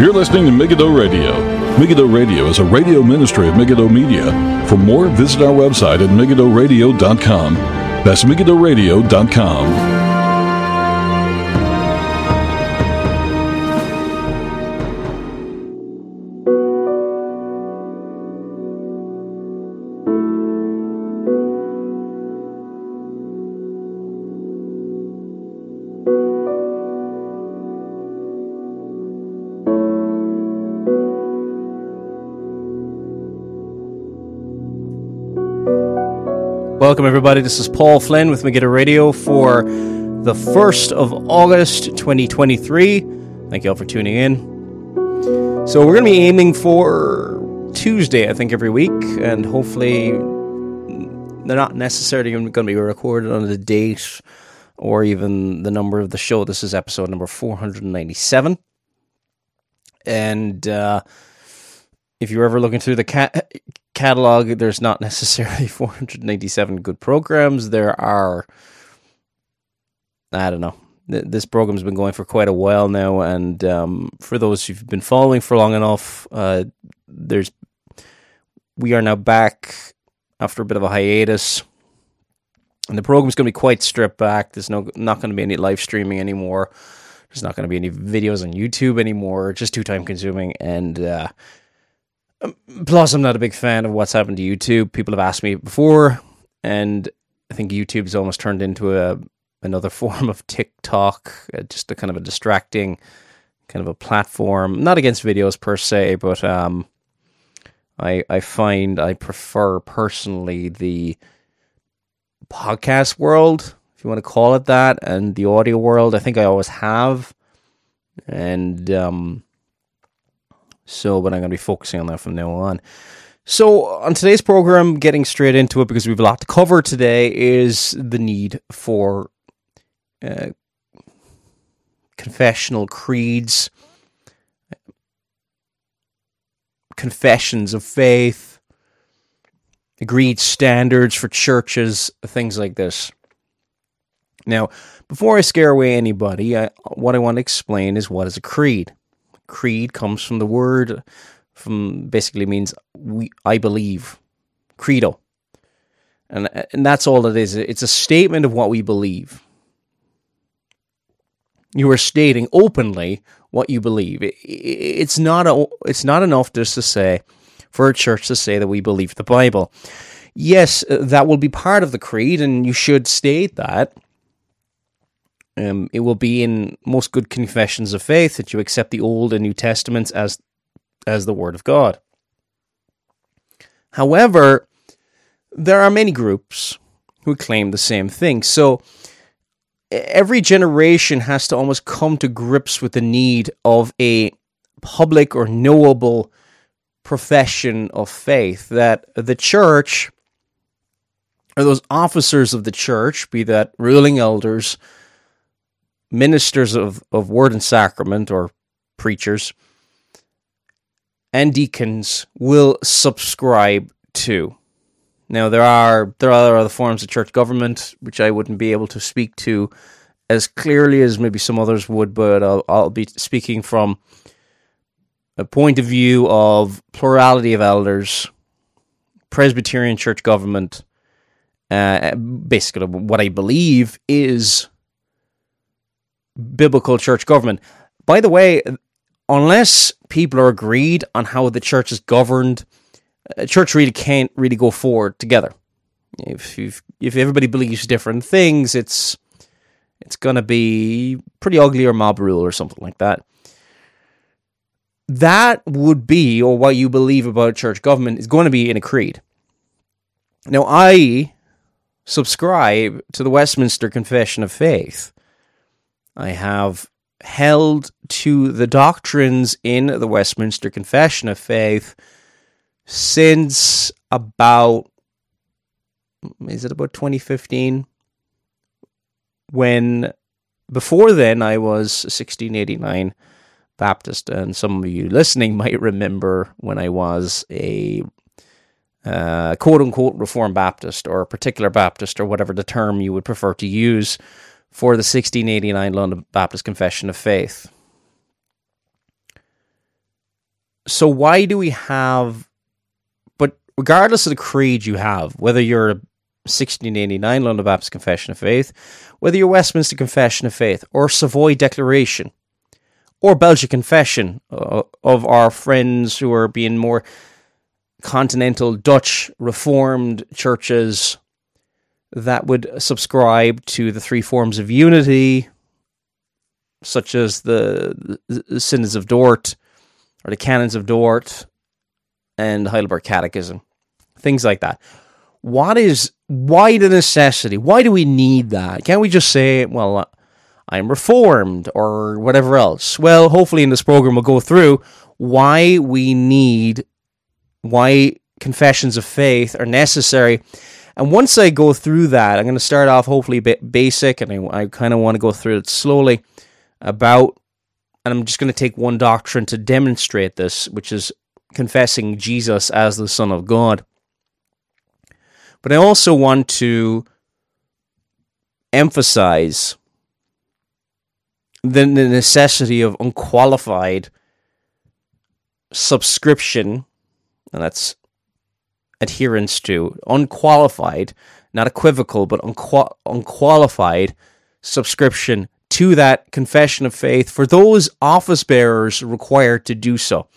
You're listening to Megiddo Radio. Megiddo Radio is a radio ministry of Megiddo Media. For more, visit our website at megiddoradio.com. That's megiddoradio.com. Welcome, everybody. This is Paul Flynn with Megiddo Radio for the 1st of August 2023. Thank you all for tuning in. So, we're going to be aiming for Tuesday, I think, every week, and hopefully, they're not necessarily going to be recorded on the date or even the number of the show. This is episode number 497. And, uh, if you're ever looking through the cat catalog, there's not necessarily 497 good programs. There are, I don't know. This program's been going for quite a while now, and um, for those who've been following for long enough, uh, there's we are now back after a bit of a hiatus, and the program's going to be quite stripped back. There's no not going to be any live streaming anymore. There's not going to be any videos on YouTube anymore. Just too time consuming, and uh, Plus, I'm not a big fan of what's happened to YouTube. People have asked me before, and I think YouTube's almost turned into a another form of TikTok, uh, just a kind of a distracting kind of a platform. Not against videos per se, but um, I I find I prefer personally the podcast world, if you want to call it that, and the audio world. I think I always have, and um, so, but I'm going to be focusing on that from now on. So, on today's program, getting straight into it because we have a lot to cover today, is the need for uh, confessional creeds, confessions of faith, agreed standards for churches, things like this. Now, before I scare away anybody, I, what I want to explain is what is a creed creed comes from the word from basically means we I believe credo. And and that's all it is. It's a statement of what we believe. You are stating openly what you believe. It, it's not a, it's not enough just to say for a church to say that we believe the Bible. Yes, uh, that will be part of the creed and you should state that. Um, it will be in most good confessions of faith that you accept the Old and New Testaments as as the Word of God. However, there are many groups who claim the same thing. So every generation has to almost come to grips with the need of a public or knowable profession of faith that the church or those officers of the church, be that ruling elders, ministers of, of word and sacrament or preachers and deacons will subscribe to. Now there are there are other forms of church government which I wouldn't be able to speak to as clearly as maybe some others would, but I'll, I'll be speaking from a point of view of plurality of elders, Presbyterian church government. Uh, basically, what I believe is biblical church government. By the way, unless people are agreed on how the church is governed, a church really can't really go forward together. If if everybody believes different things, it's it's going to be pretty ugly or mob rule or something like that. That would be, or what you believe about church government is going to be in a creed. Now, I subscribe to the Westminster Confession of Faith, I have held to the doctrines in the Westminster Confession of Faith since about is it about 2015 when before then I was 1689 Baptist and some of you listening might remember when I was a uh, quote unquote Reformed Baptist or a particular Baptist or whatever the term you would prefer to use for the 1689 London Baptist Confession of Faith. so why do we have? But regardless of the creed you have, whether you're a 1689 London Baptist Confession of Faith, whether you're Westminster Confession of Faith or Savoy Declaration or Belgian Confession uh, of our friends who are being more continental Dutch Reformed churches that would subscribe to the three forms of unity, such as the, the Synods of Dort or the Canons of Dort and Heidelberg Catechism, things like that. What is why the necessity? Why do we need that? Can't we just say, well, uh, I'm reformed or whatever else? Well, hopefully in this program we'll go through why we need why confessions of faith are necessary. And once I go through that, I'm going to start off hopefully a bit basic, and I, I kind of want to go through it slowly about, and I'm just going to take one doctrine to demonstrate this, which is confessing Jesus as the Son of God. But I also want to emphasize the, the necessity of unqualified subscription and that's adherence to unqualified, not equivocal, but unqual- unqualified subscription to that confession of faith for those office bearers required to do so.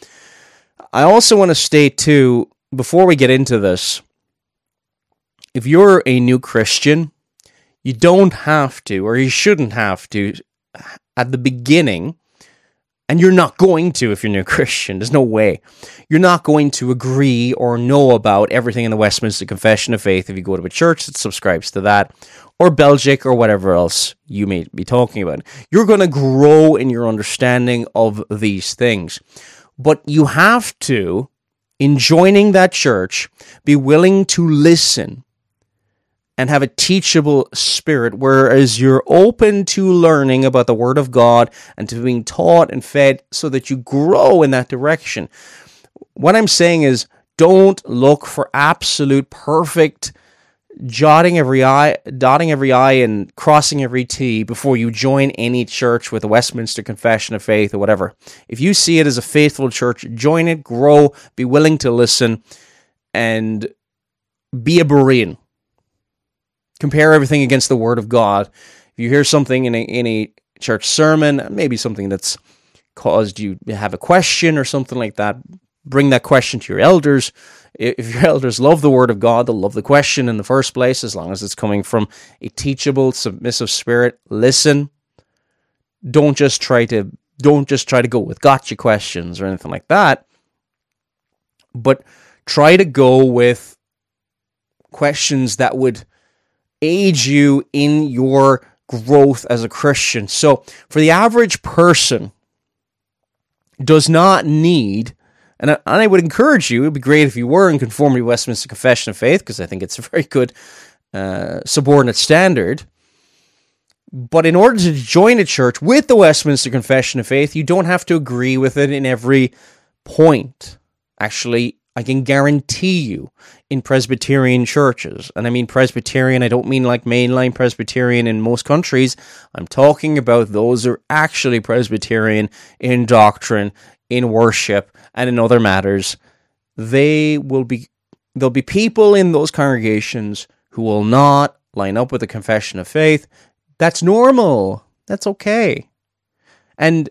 I also want to state, too, before we get into this, if you're a new Christian, you don't have to, or you shouldn't have to, at the beginning, and you're not going to if you're new Christian. There's no way. You're not going to agree or know about everything in the Westminster Confession of Faith if you go to a church that subscribes to that, or Belgic, or whatever else you may be talking about. You're going to grow in your understanding of these things. But you have to, in joining that church, be willing to listen and have a teachable spirit, whereas you're open to learning about the Word of God and to being taught and fed so that you grow in that direction. What I'm saying is, don't look for absolute perfect jotting every I, dotting every I, and crossing every T before you join any church with a Westminster Confession of Faith or whatever. If you see it as a faithful church, join it, grow, be willing to listen, and be a Berean compare everything against the Word of God. If you hear something in a, in a church sermon, maybe something that's caused you to have a question or something like that, bring that question to your elders. If your elders love the Word of God, they'll love the question in the first place, as long as it's coming from a teachable, submissive spirit. Listen. Don't just try to don't just try to go with gotcha questions or anything like that. But try to go with questions that would aid you in your growth as a Christian. So, for the average person, does not need, and I, and I would encourage you, it would be great if you were in conformity with Westminster Confession of Faith, because I think it's a very good uh, subordinate standard. But in order to join a church with the Westminster Confession of Faith, you don't have to agree with it in every point. Actually, I can guarantee you in Presbyterian churches, and I mean Presbyterian, I don't mean like mainline Presbyterian in most countries. I'm talking about those who are actually Presbyterian in doctrine, in worship, and in other matters. They will be, there'll be people in those congregations who will not line up with the confession of faith. That's normal. That's okay. And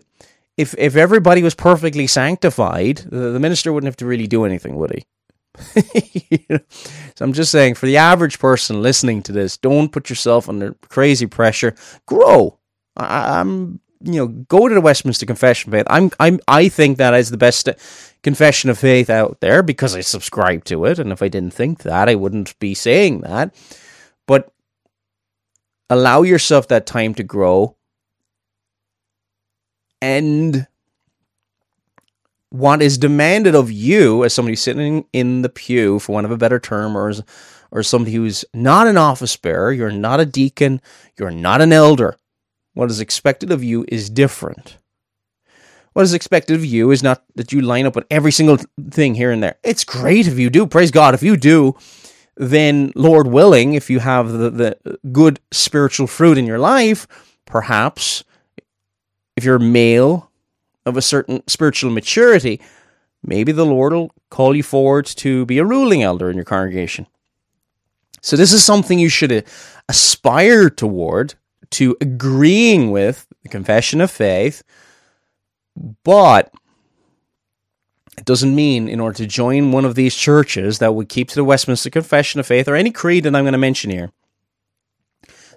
if if everybody was perfectly sanctified, the, the minister wouldn't have to really do anything, would he? So I'm just saying, for the average person listening to this, don't put yourself under crazy pressure. Grow. I, am you know, go to the Westminster Confession of Faith. I'm, I'm, I think that is the best confession of faith out there because I subscribe to it. And if I didn't think that, I wouldn't be saying that. But allow yourself that time to grow and what is demanded of you as somebody sitting in the pew, for want of a better term, or as, or somebody who's not an office bearer, you're not a deacon, you're not an elder. What is expected of you is different. What is expected of you is not that you line up with every single thing here and there. It's great if you do. Praise God. If you do, then Lord willing, if you have the, the good spiritual fruit in your life, perhaps if you're male of a certain spiritual maturity, maybe the Lord will call you forward to be a ruling elder in your congregation. So this is something you should uh, aspire toward, to agreeing with the confession of faith, but it doesn't mean in order to join one of these churches that would keep to the Westminster Confession of Faith or any creed that I'm going to mention here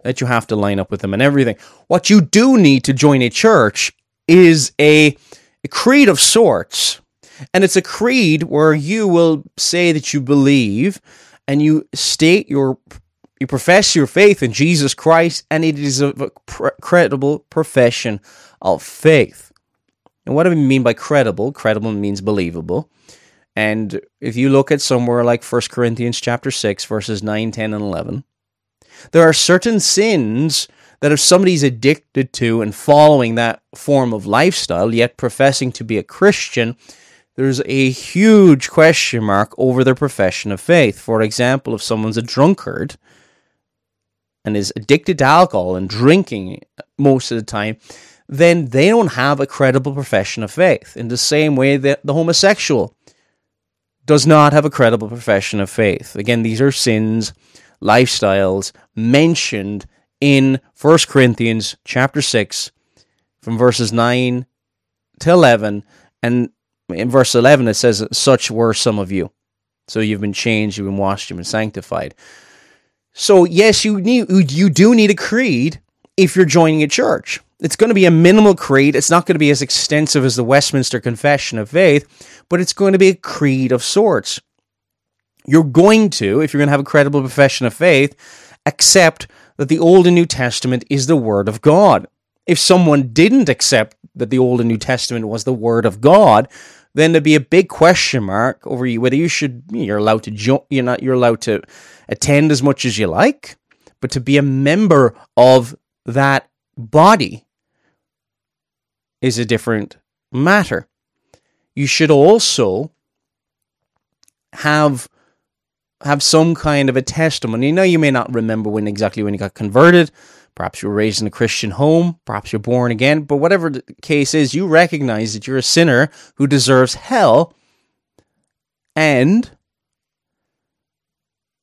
that you have to line up with them and everything. What you do need to join a church is a, a creed of sorts. And it's a creed where you will say that you believe and you state your you profess your faith in Jesus Christ and it is a credible profession of faith. And what do we mean by credible? Credible means believable. And if you look at somewhere like 1 Corinthians chapter 6 verses 9, 10 and 11, there are certain sins that if somebody's addicted to and following that form of lifestyle, yet professing to be a Christian, there's a huge question mark over their profession of faith. For example, if someone's a drunkard and is addicted to alcohol and drinking most of the time, then they don't have a credible profession of faith. In the same way that the homosexual does not have a credible profession of faith. Again, these are sins lifestyles mentioned in 1 Corinthians chapter 6 from verses 9 to 11 and in verse 11 it says such were some of you. So you've been changed you've been washed you've been sanctified. So yes you need you do need a creed if you're joining a church. It's going to be a minimal creed. It's not going to be as extensive as the Westminster Confession of Faith but it's going to be a creed of sorts. You're going to, if you're going to have a credible profession of faith, accept that the Old and New Testament is the Word of God. If someone didn't accept that the Old and New Testament was the Word of God, then there'd be a big question mark over you whether you should you're allowed to jo- you're not you're allowed to attend as much as you like, but to be a member of that body is a different matter. You should also have have some kind of a testimony. Now, you may not remember when exactly when you got converted. Perhaps you were raised in a Christian home. Perhaps you're born again. But whatever the case is, you recognize that you're a sinner who deserves hell and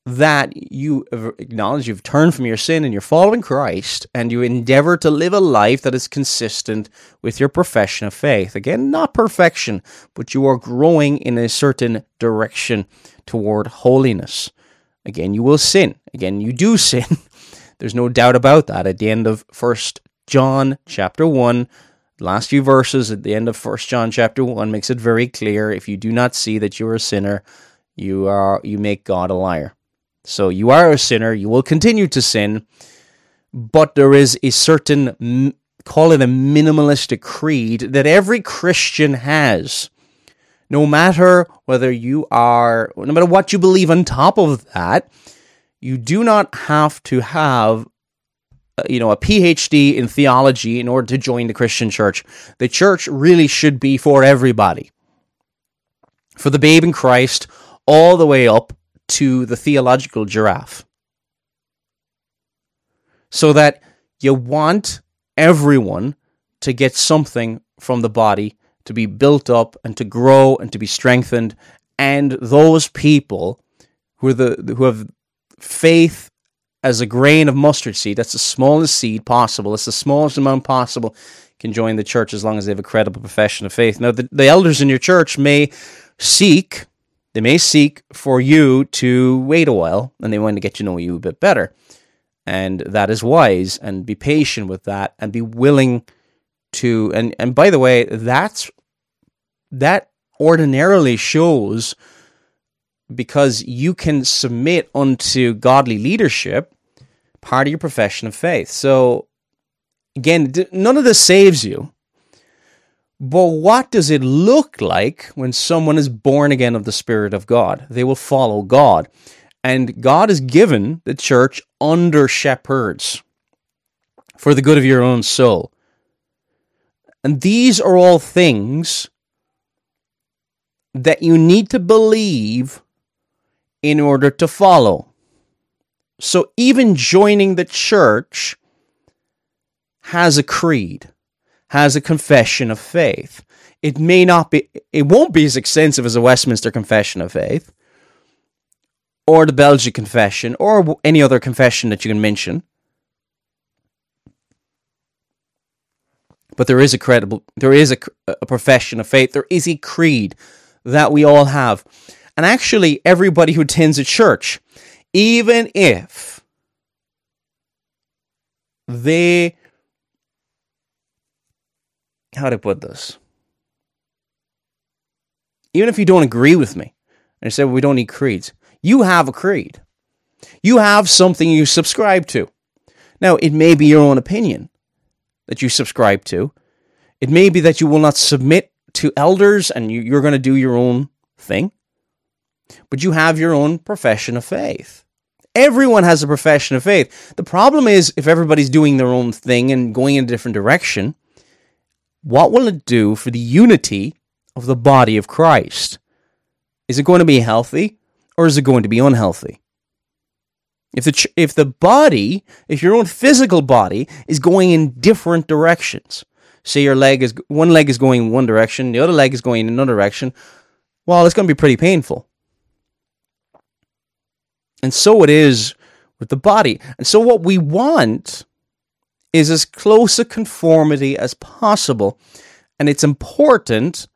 that you acknowledge you've turned from your sin and you're following Christ and you endeavor to live a life that is consistent with your profession of faith. Again, not perfection, but you are growing in a certain direction toward holiness. Again, you will sin. Again, you do sin. There's no doubt about that. At the end of First John chapter 1, last few verses at the end of First John chapter 1 makes it very clear if you do not see that you are a sinner, you are you make God a liar. So you are a sinner, you will continue to sin, but there is a certain call it a minimalistic creed that every Christian has no matter whether you are, no matter what you believe on top of that, you do not have to have uh, you know a PhD in theology in order to join the Christian church. The church really should be for everybody. For the babe in Christ all the way up to the theological giraffe. So that you want everyone to get something from the body to be built up and to grow and to be strengthened. And those people who are the who have faith as a grain of mustard seed, that's the smallest seed possible, it's the smallest amount possible, can join the church as long as they have a credible profession of faith. Now the, the elders in your church may seek they may seek for you to wait a while and they want to get to know you a bit better. And that is wise and be patient with that and be willing to and and by the way, that's that ordinarily shows because you can submit unto godly leadership part of your profession of faith. So again, none of this saves you. But what does it look like when someone is born again of the Spirit of God? They will follow God. And God has given the church under shepherds for the good of your own soul. And these are all things that you need to believe in order to follow. So even joining the church has a creed, has a confession of faith. it may not be, it won't be as extensive as the Westminster Confession of Faith or the Belgian Confession or any other confession that you can mention. But there is a credible, there is a, a profession of faith, there is a creed that we all have. And actually, everybody who attends a church, even if they, how to put this? Even if you don't agree with me, and I said well, we don't need creeds, you have a creed. You have something you subscribe to. Now, it may be your own opinion that you subscribe to. It may be that you will not submit to elders and you, are going to do your own thing. But you have your own profession of faith. Everyone has a profession of faith. The problem is if everybody's doing their own thing and going in a different direction, what will it do for the unity of the body of Christ? Is it going to be healthy or is it going to be unhealthy? If the if the body, if your own physical body is going in different directions, say your leg is one leg is going in one direction, the other leg is going in another direction, well, it's going to be pretty painful. And so it is with the body. And so what we want is as close a conformity as possible. And it's important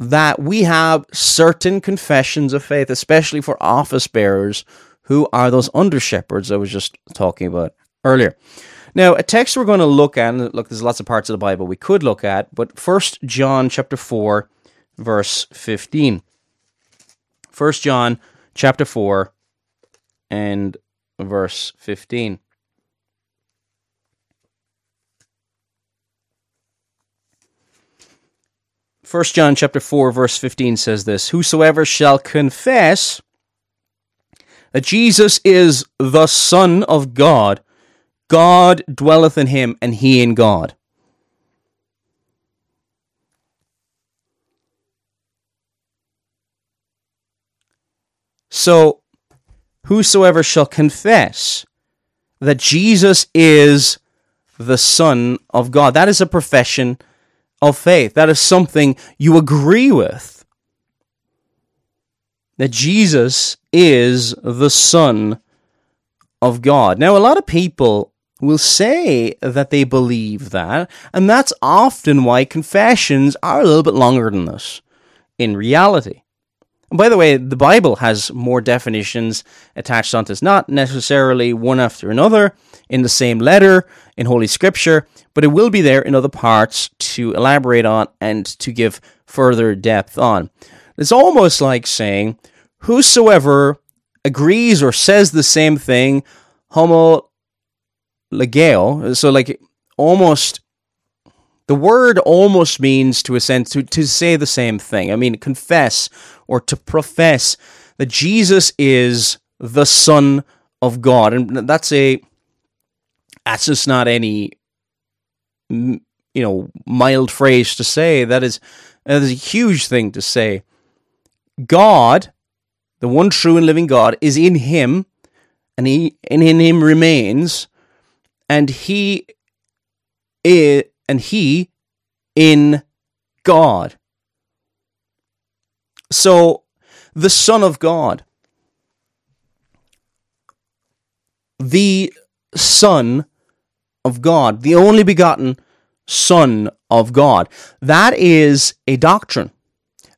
that we have certain confessions of faith, especially for office bearers who are those under shepherds I was just talking about earlier. Now, a text we're going to look at, look, there's lots of parts of the Bible we could look at, but First John chapter 4, verse 15. First John chapter 4 and verse 15. First John chapter 4 verse 15 says this, whosoever shall confess that Jesus is the son of God, God dwelleth in him and he in God. So whosoever shall confess that Jesus is the Son of God. That is a profession of faith. That is something you agree with. That Jesus is the Son of God. Now, a lot of people will say that they believe that, and that's often why confessions are a little bit longer than this in reality. And by the way, the Bible has more definitions attached onto this, not necessarily one after another in the same letter in Holy Scripture, but it will be there in other parts to elaborate on and to give further depth on. It's almost like saying, Whosoever agrees or says the same thing, homo legeo, so like almost the word almost means to a sense to, to say the same thing. I mean, confess or to profess that Jesus is the Son of God. And that's a that's just not any you know mild phrase to say. That is that is a huge thing to say. God, the one true and living God, is in him, and he and in him remains, and he is and he in God. So, the Son of God, the Son of God, the only begotten Son of God, that is a doctrine.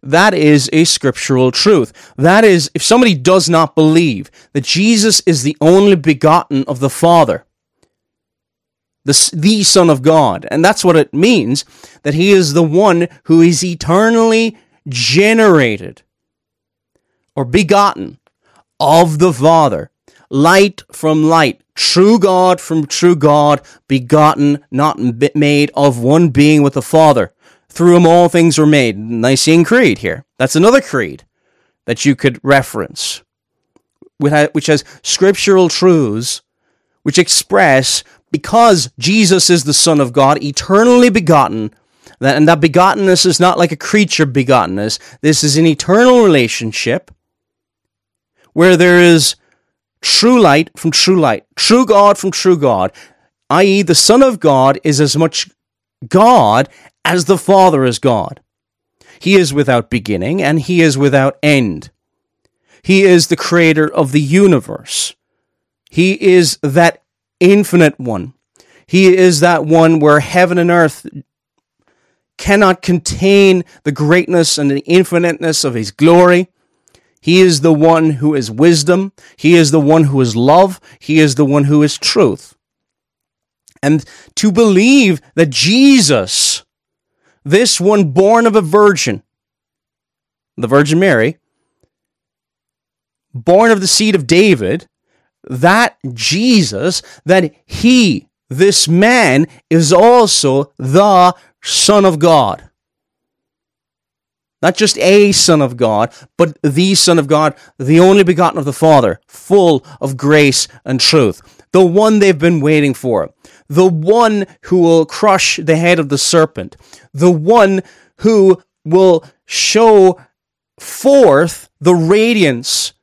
That is a scriptural truth. That is, if somebody does not believe that Jesus is the only begotten of the Father, the, the Son of God, and that's what it means that He is the one who is eternally generated or begotten of the Father, light from light, true God from true God, begotten, not made of one being with the Father. Through him all things were made. Nicene Creed here. That's another creed that you could reference, which has scriptural truths which express because Jesus is the Son of God, eternally begotten, and that begottenness is not like a creature begottenness. This is an eternal relationship where there is true light from true light, true God from true God, i.e., the Son of God is as much God as the Father is God. He is without beginning and he is without end. He is the creator of the universe. He is that infinite one. He is that one where heaven and earth cannot contain the greatness and the infiniteness of his glory. He is the one who is wisdom. He is the one who is love. He is the one who is truth. And to believe that Jesus, this one born of a virgin, the Virgin Mary, born of the seed of David, that Jesus, that he, this man, is also the Son of God. Not just a Son of God, but the Son of God, the only begotten of the Father, full of grace and truth. The one they've been waiting for. The one who will crush the head of the serpent. The one who will show forth the radiance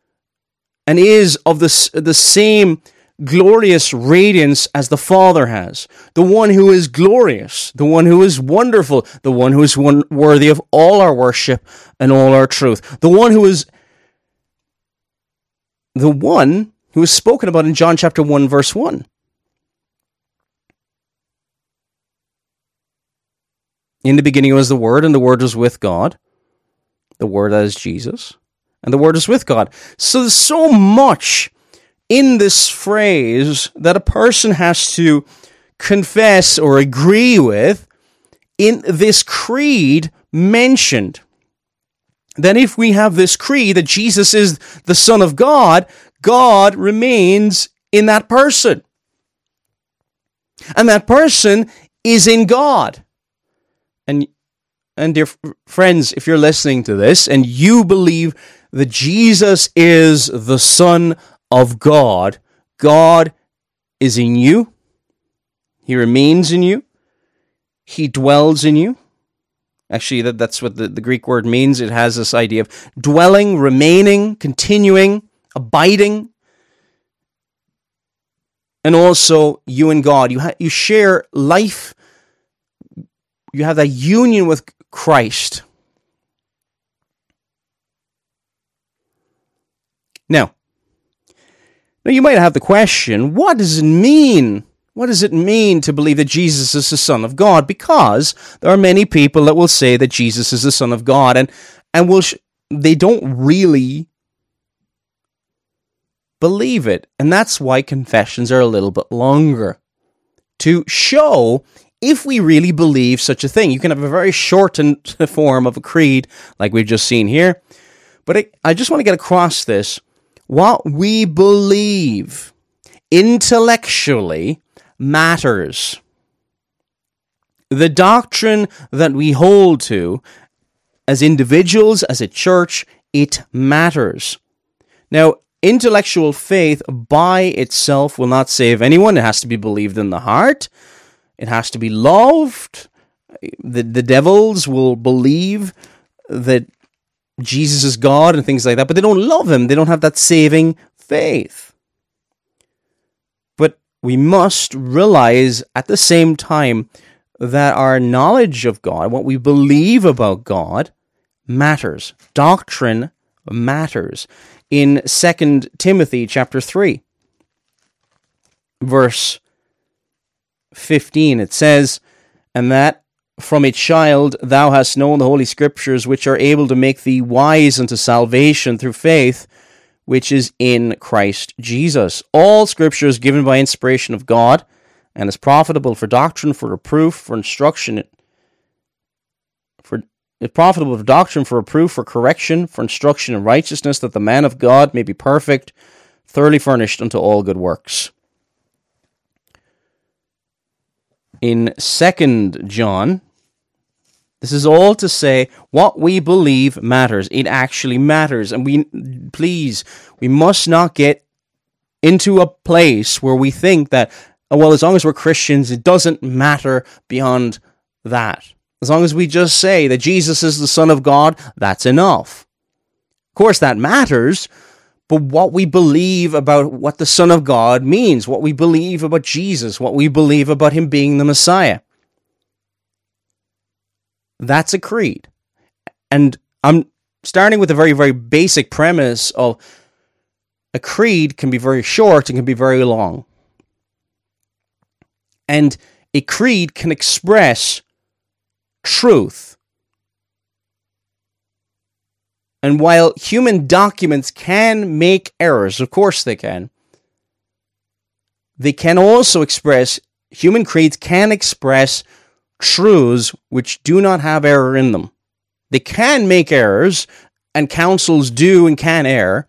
and is of the, the same glorious radiance as the Father has. The one who is glorious, the one who is wonderful, the one who is one worthy of all our worship and all our truth. The one who is the one who is spoken about in John chapter 1 verse 1. In the beginning was the Word, and the Word was with God. The Word that is Jesus. And the Word is with God. So there's so much in this phrase that a person has to confess or agree with in this creed mentioned. Then, if we have this creed that Jesus is the Son of God, God remains in that person. And that person is in God. And, and dear friends, if you're listening to this and you believe that Jesus is the Son of God. God is in you. He remains in you. He dwells in you. Actually, that, that's what the, the Greek word means. It has this idea of dwelling, remaining, continuing, abiding. And also, you and God, you, ha- you share life. You have that union with Christ. Now, now, you might have the question what does it mean? What does it mean to believe that Jesus is the Son of God? Because there are many people that will say that Jesus is the Son of God, and and will sh- they don't really believe it, and that's why confessions are a little bit longer to show if we really believe such a thing. You can have a very shortened form of a creed, like we've just seen here, but I, I just want to get across this what we believe intellectually matters. The doctrine that we hold to as individuals, as a church, it matters. Now, intellectual faith by itself will not save anyone. It has to be believed in the heart. It has to be loved. The, the devils will believe that Jesus is God and things like that, but they don't love him. They don't have that saving faith. But we must realize at the same time that our knowledge of God, what we believe about God, matters. Doctrine matters. In 2 Timothy chapter 3, verse 15, it says, And that from a child thou hast known the holy scriptures, which are able to make thee wise unto salvation through faith, which is in Christ Jesus. All scripture is given by inspiration of God, and is profitable for doctrine, for reproof, for instruction, for profitable for doctrine, for reproof, for correction, for instruction in righteousness, that the man of God may be perfect, thoroughly furnished unto all good works. In Second John this is all to say what we believe matters. It actually matters. And we, please, we must not get into a place where we think that, oh, well, as long as we're Christians, it doesn't matter beyond that. As long as we just say that Jesus is the Son of God, that's enough. Of course, that matters, but what we believe about what the Son of God means, what we believe about Jesus, what we believe about Him being the Messiah, That's a creed. And I'm starting with a very, very basic premise of a creed can be very short and can be very long. And a creed can express truth. And while human documents can make errors, of course they can, they can also express, human creeds can express truths which do not have error in them. They can make errors, and councils do and can err,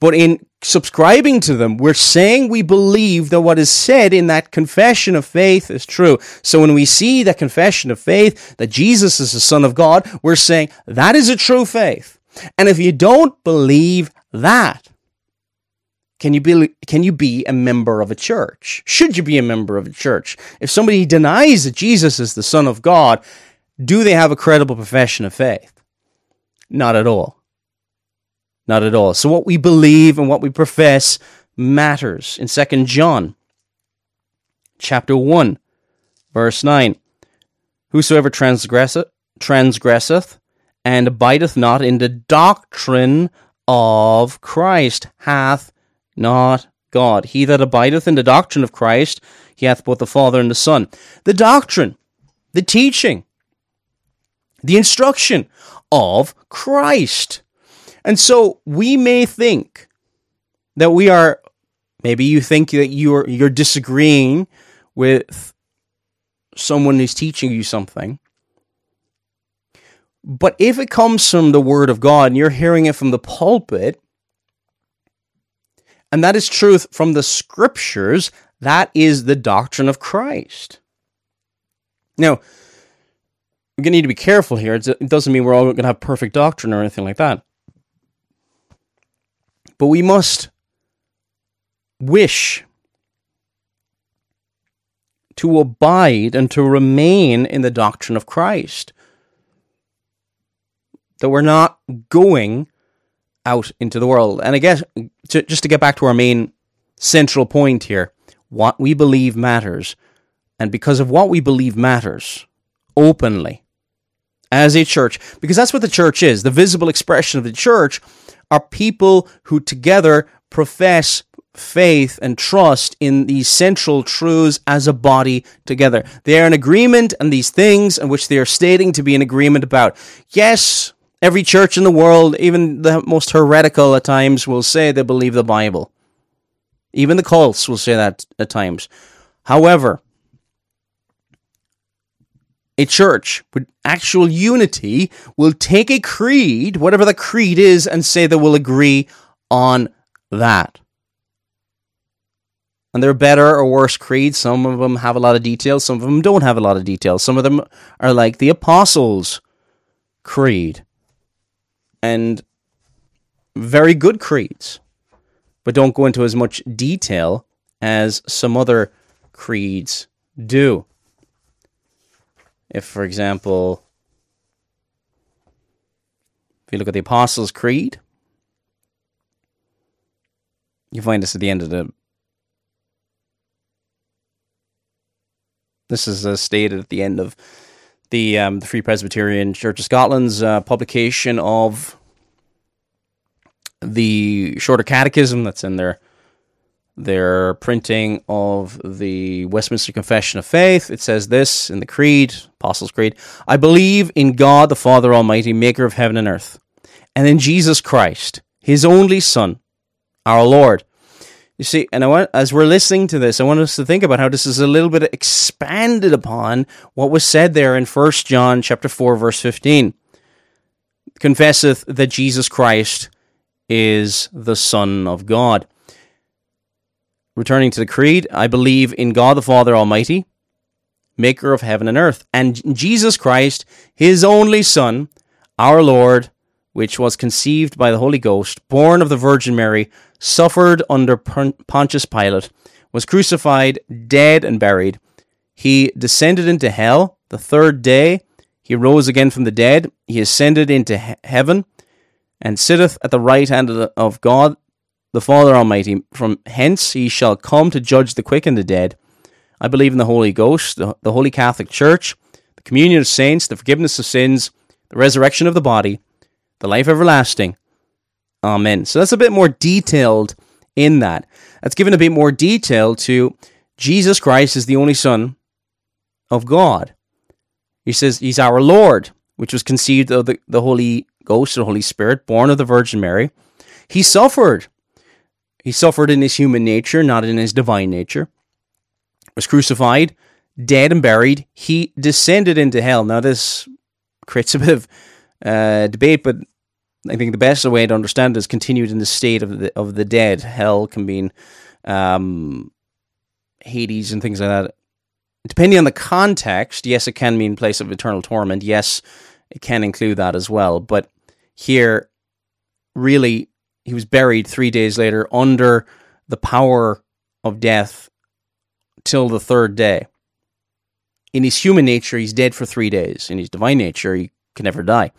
but in subscribing to them, we're saying we believe that what is said in that confession of faith is true. So when we see that confession of faith that Jesus is the Son of God, we're saying that is a true faith. And if you don't believe that, can you be can you be a member of a church? Should you be a member of a church? If somebody denies that Jesus is the Son of God, do they have a credible profession of faith? Not at all. Not at all. So what we believe and what we profess matters. In 2 John chapter 1 verse 9 Whosoever transgresseth transgresseth and abideth not in the doctrine of Christ hath not God. He that abideth in the doctrine of Christ, he hath both the Father and the Son. The doctrine, the teaching, the instruction of Christ. And so we may think that we are maybe you think that you're you're disagreeing with someone who's teaching you something. But if it comes from the word of God and you're hearing it from the pulpit, and that is truth from the scriptures, that is the doctrine of Christ. Now, we're going to need to be careful here. It doesn't mean we're all going to have perfect doctrine or anything like that. But we must wish to abide and to remain in the doctrine of Christ. That we're not going out into the world. And I guess, to, just to get back to our main central point here, what we believe matters. And because of what we believe matters, openly, as a church, because that's what the church is, the visible expression of the church are people who together profess faith and trust in these central truths as a body together. They are in agreement on these things in which they are stating to be in agreement about. Yes, every church in the world, even the most heretical at times, will say they believe the Bible. Even the cults will say that at times. However, a church with actual unity will take a creed, whatever the creed is, and say they will agree on that. And there are better or worse creeds. Some of them have a lot of details, some of them don't have a lot of details. Some of them are like the Apostles' Creed. And very good creeds, but don't go into as much detail as some other creeds do. If, for example, if you look at the Apostles' Creed, you find this at the end of the. This is uh, stated at the end of the um, the Free Presbyterian Church of Scotland's uh, publication of the Shorter Catechism that's in there their printing of the Westminster Confession of Faith. It says this in the Creed, Apostles' Creed I believe in God the Father Almighty, maker of heaven and earth, and in Jesus Christ, his only Son, our Lord. You see, and I want, as we're listening to this, I want us to think about how this is a little bit expanded upon what was said there in First John chapter 4, verse 15. Confesseth that Jesus Christ is the Son of God. Returning to the Creed, I believe in God the Father Almighty, maker of heaven and earth, and Jesus Christ, his only Son, our Lord, which was conceived by the Holy Ghost, born of the Virgin Mary, suffered under Pontius Pilate, was crucified, dead, and buried. He descended into hell. The third day, he rose again from the dead. He ascended into he- heaven and sitteth at the right hand of, the, of God the Father Almighty. From hence he shall come to judge the quick and the dead. I believe in the Holy Ghost, the, the Holy Catholic Church, the the communion of saints, the forgiveness of sins, the resurrection of the body, the life everlasting. Amen. So that's a bit more detailed in that. That's given a bit more detail to Jesus Christ is the only Son of God. He says he's our Lord, which was conceived of the, the Holy Ghost, the Holy Spirit, born of the Virgin Mary. He suffered. He suffered in his human nature, not in his divine nature. Was crucified, dead and buried. He descended into hell. Now this creates a bit of uh, debate, but I think the best way to understand it is continued in the state of the of the dead. Hell can mean um, Hades and things like that. Depending on the context, yes, it can mean place of eternal torment. Yes, it can include that as well. But here, really, he was buried three days later under the power of death till the third day. In his human nature, he's dead for three days. In his divine nature, he can never die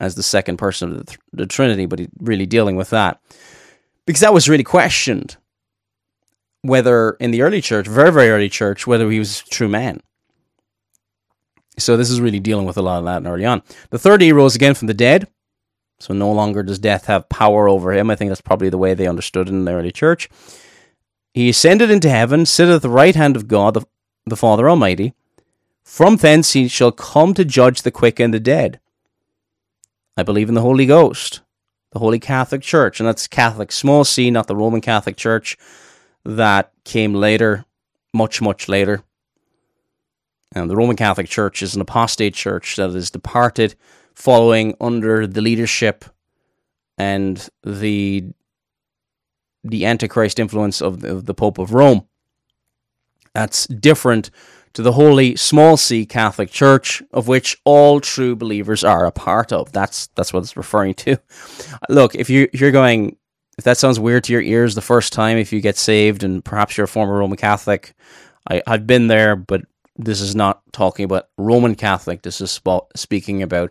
as the second person of the, th- the Trinity, but really dealing with that. Because that was really questioned whether in the early church, very, very early church, whether he was true man. So this is really dealing with a lot of that early on. The third he rose again from the dead. So no longer does death have power over him. I think that's probably the way they understood it in the early church. He ascended into heaven, sitteth at the right hand of God, the, the Father Almighty. From thence he shall come to judge the quick and the dead. I believe in the Holy Ghost, the Holy Catholic Church, and that's Catholic small c, not the Roman Catholic Church that came later, much, much later. And the Roman Catholic Church is an apostate church that is departed following under the leadership and the the Antichrist influence of the, of the Pope of Rome. That's different to the Holy Small C Catholic Church, of which all true believers are a part of. That's that's what it's referring to. Look, if you if you're going if that sounds weird to your ears the first time, if you get saved and perhaps you're a former Roman Catholic, I, I've been there, but this is not talking about Roman Catholic. This is sp- speaking about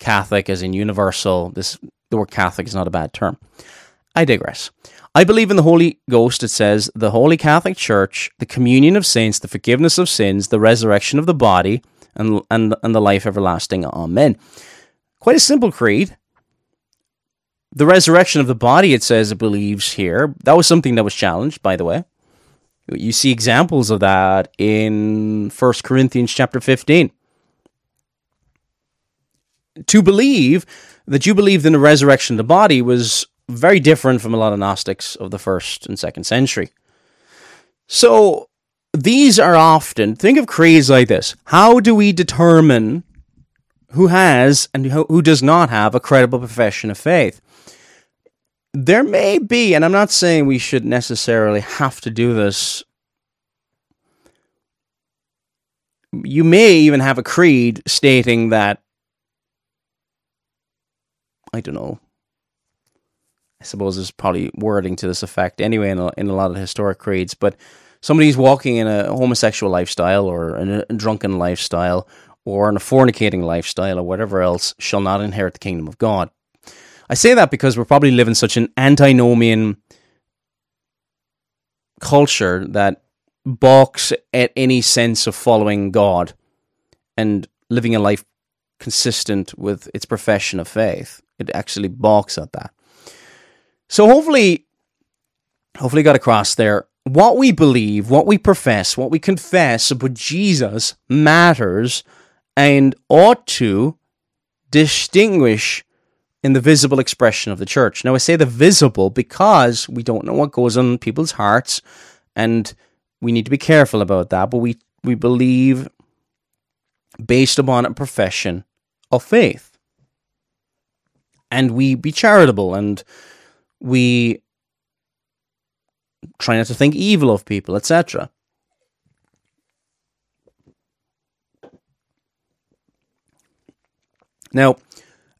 Catholic as in universal. This the word Catholic is not a bad term. I digress. I believe in the Holy Ghost. It says the Holy Catholic Church, the communion of saints, the forgiveness of sins, the resurrection of the body, and and and the life everlasting. Amen. Quite a simple creed the resurrection of the body, it says, it believes here. That was something that was challenged, by the way. You see examples of that in 1 Corinthians chapter 15. To believe that you believed in the resurrection of the body was very different from a lot of Gnostics of the first and second century. So these are often, think of creeds like this. How do we determine who has and who does not have a credible profession of faith? there may be, and I'm not saying we should necessarily have to do this. You may even have a creed stating that, I don't know. I suppose there's probably wording to this effect anyway in a, in a lot of historic creeds, but somebody's walking in a homosexual lifestyle or a drunken lifestyle or in a fornicating lifestyle or whatever else shall not inherit the kingdom of God. I say that because we're probably living such an antinomian culture that balks at any sense of following God and living a life consistent with its profession of faith. It actually balks at that. So hopefully, hopefully got across there. What we believe, what we profess, what we confess about Jesus matters and ought to distinguish in the visible expression of the church. Now, I say the visible because we don't know what goes on in people's hearts, and we need to be careful about that. But we, we believe based upon a profession of faith. And we be charitable and we try not to think evil of people, etc. Now,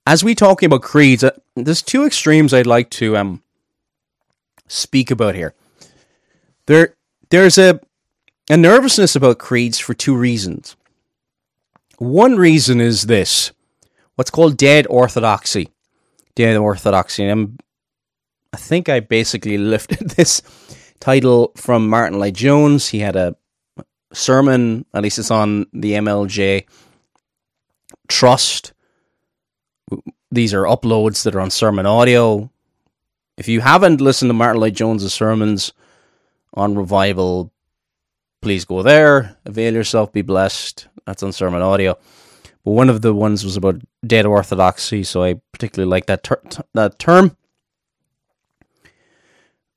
as we talking about creeds, uh, there's two extremes I'd like to um speak about here. There, there's a a nervousness about creeds for two reasons. One reason is this: what's called dead orthodoxy. Dead orthodoxy. And I think I basically lifted this title from Martyn Lloyd-Jones. He had a sermon, at least it's on the MLJ Trust. These are uploads that are on sermon audio. If you haven't listened to Martyn Lloyd-Jones's sermons on revival, please go there, avail yourself, be blessed. That's on sermon audio. But one of the ones was about dead orthodoxy, so I particularly like that ter- that term.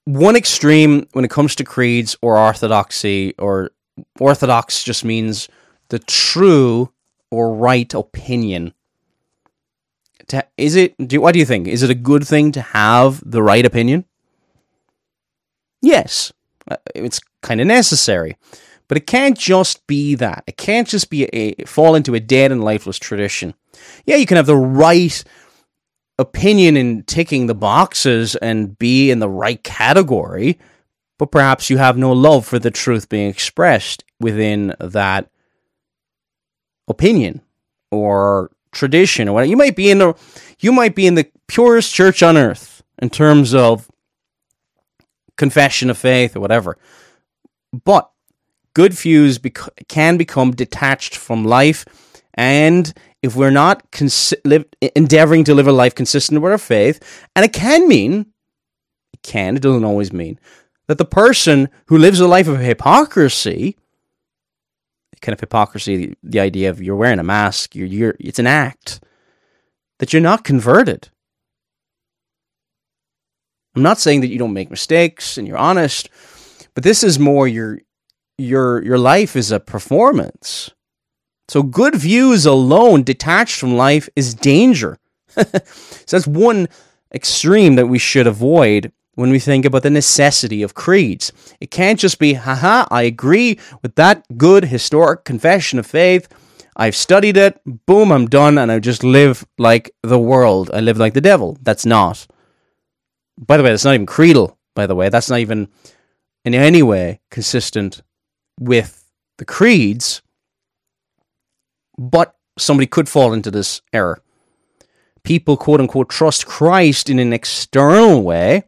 One extreme when it comes to creeds or orthodoxy, or orthodox just means the true or right opinion. Is it? Do, what do you think? Is it a good thing to have the right opinion? Yes, uh, it's kind of necessary. But it can't just be that. It can't just be a, fall into a dead and lifeless tradition. Yeah, you can have the right opinion in ticking the boxes and be in the right category, but perhaps you have no love for the truth being expressed within that opinion or tradition or whatever. You might be in the you might be in the purest church on earth in terms of confession of faith or whatever. But good views bec- can become detached from life. And if we're not cons- live, endeavoring to live a life consistent with our faith, and it can mean, it can, it doesn't always mean, that the person who lives a life of hypocrisy, kind of hypocrisy, the idea of you're wearing a mask, you're, you're, it's an act, that you're not converted. I'm not saying that you don't make mistakes and you're honest, but this is more your your your life is a performance. So good views alone, detached from life, is danger. so that's one extreme that we should avoid when we think about the necessity of creeds. It can't just be, haha, I agree with that good historic confession of faith. I've studied it, boom, I'm done, and I just live like the world. I live like the devil. That's not. By the way, that's not even creedal, by the way. That's not even in any way consistent with the creeds, but somebody could fall into this error. People, quote unquote, trust Christ in an external way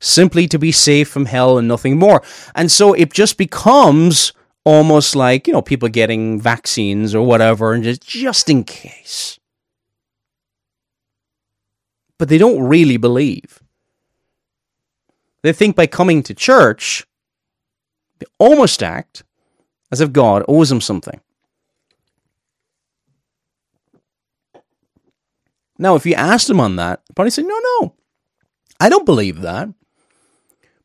simply to be safe from hell and nothing more. And so it just becomes almost like, you know, people getting vaccines or whatever, and just, just in case. But they don't really believe. They think by coming to church, they almost act as if God owes them something. Now, if you asked them on that, probably say, no, no, I don't believe that.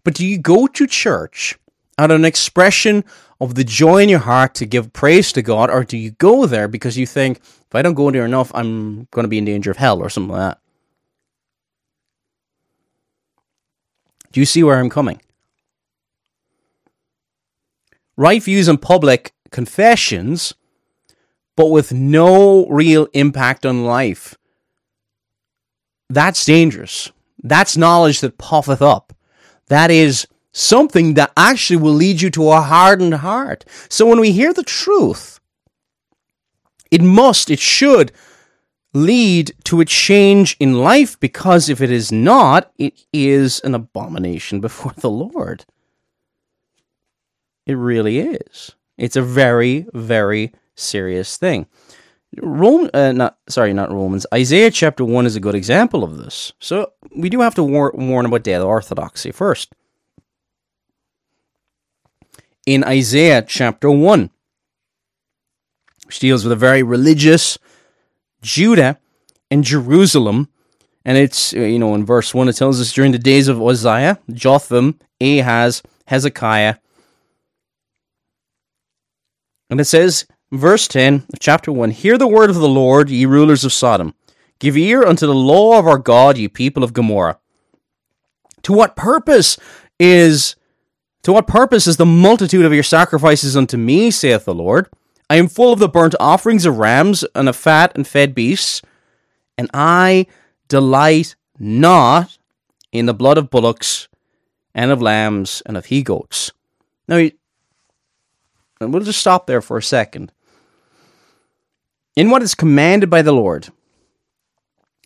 But do you go to church out of an expression of the joy in your heart to give praise to God, or do you go there because you think, if I don't go there enough, I'm going to be in danger of hell or something like that? Do you see where I'm coming? right views in public confessions, but with no real impact on life. That's dangerous. That's knowledge that puffeth up. That is something that actually will lead you to a hardened heart. So when we hear the truth, it must, it should lead to a change in life because if it is not, it is an abomination before the Lord. It really is. It's a very, very serious thing. Rome, uh, not sorry, not Romans. Isaiah chapter one is a good example of this. So we do have to war- warn about dead orthodoxy first. In Isaiah chapter one, which deals with a very religious Judah and Jerusalem, and it's uh, you know in verse one it tells us during the days of Uzziah, Jotham, Ahaz, Hezekiah, and it says, verse 10 of chapter 1 Hear the word of the Lord, ye rulers of Sodom. Give ear unto the law of our God, ye people of Gomorrah. To what purpose is to what purpose is the multitude of your sacrifices unto me, saith the Lord? I am full of the burnt offerings of rams and of fat and fed beasts, and I delight not in the blood of bullocks and of lambs and of he goats. Now, we'll just stop there for a second. In what is commanded by the Lord,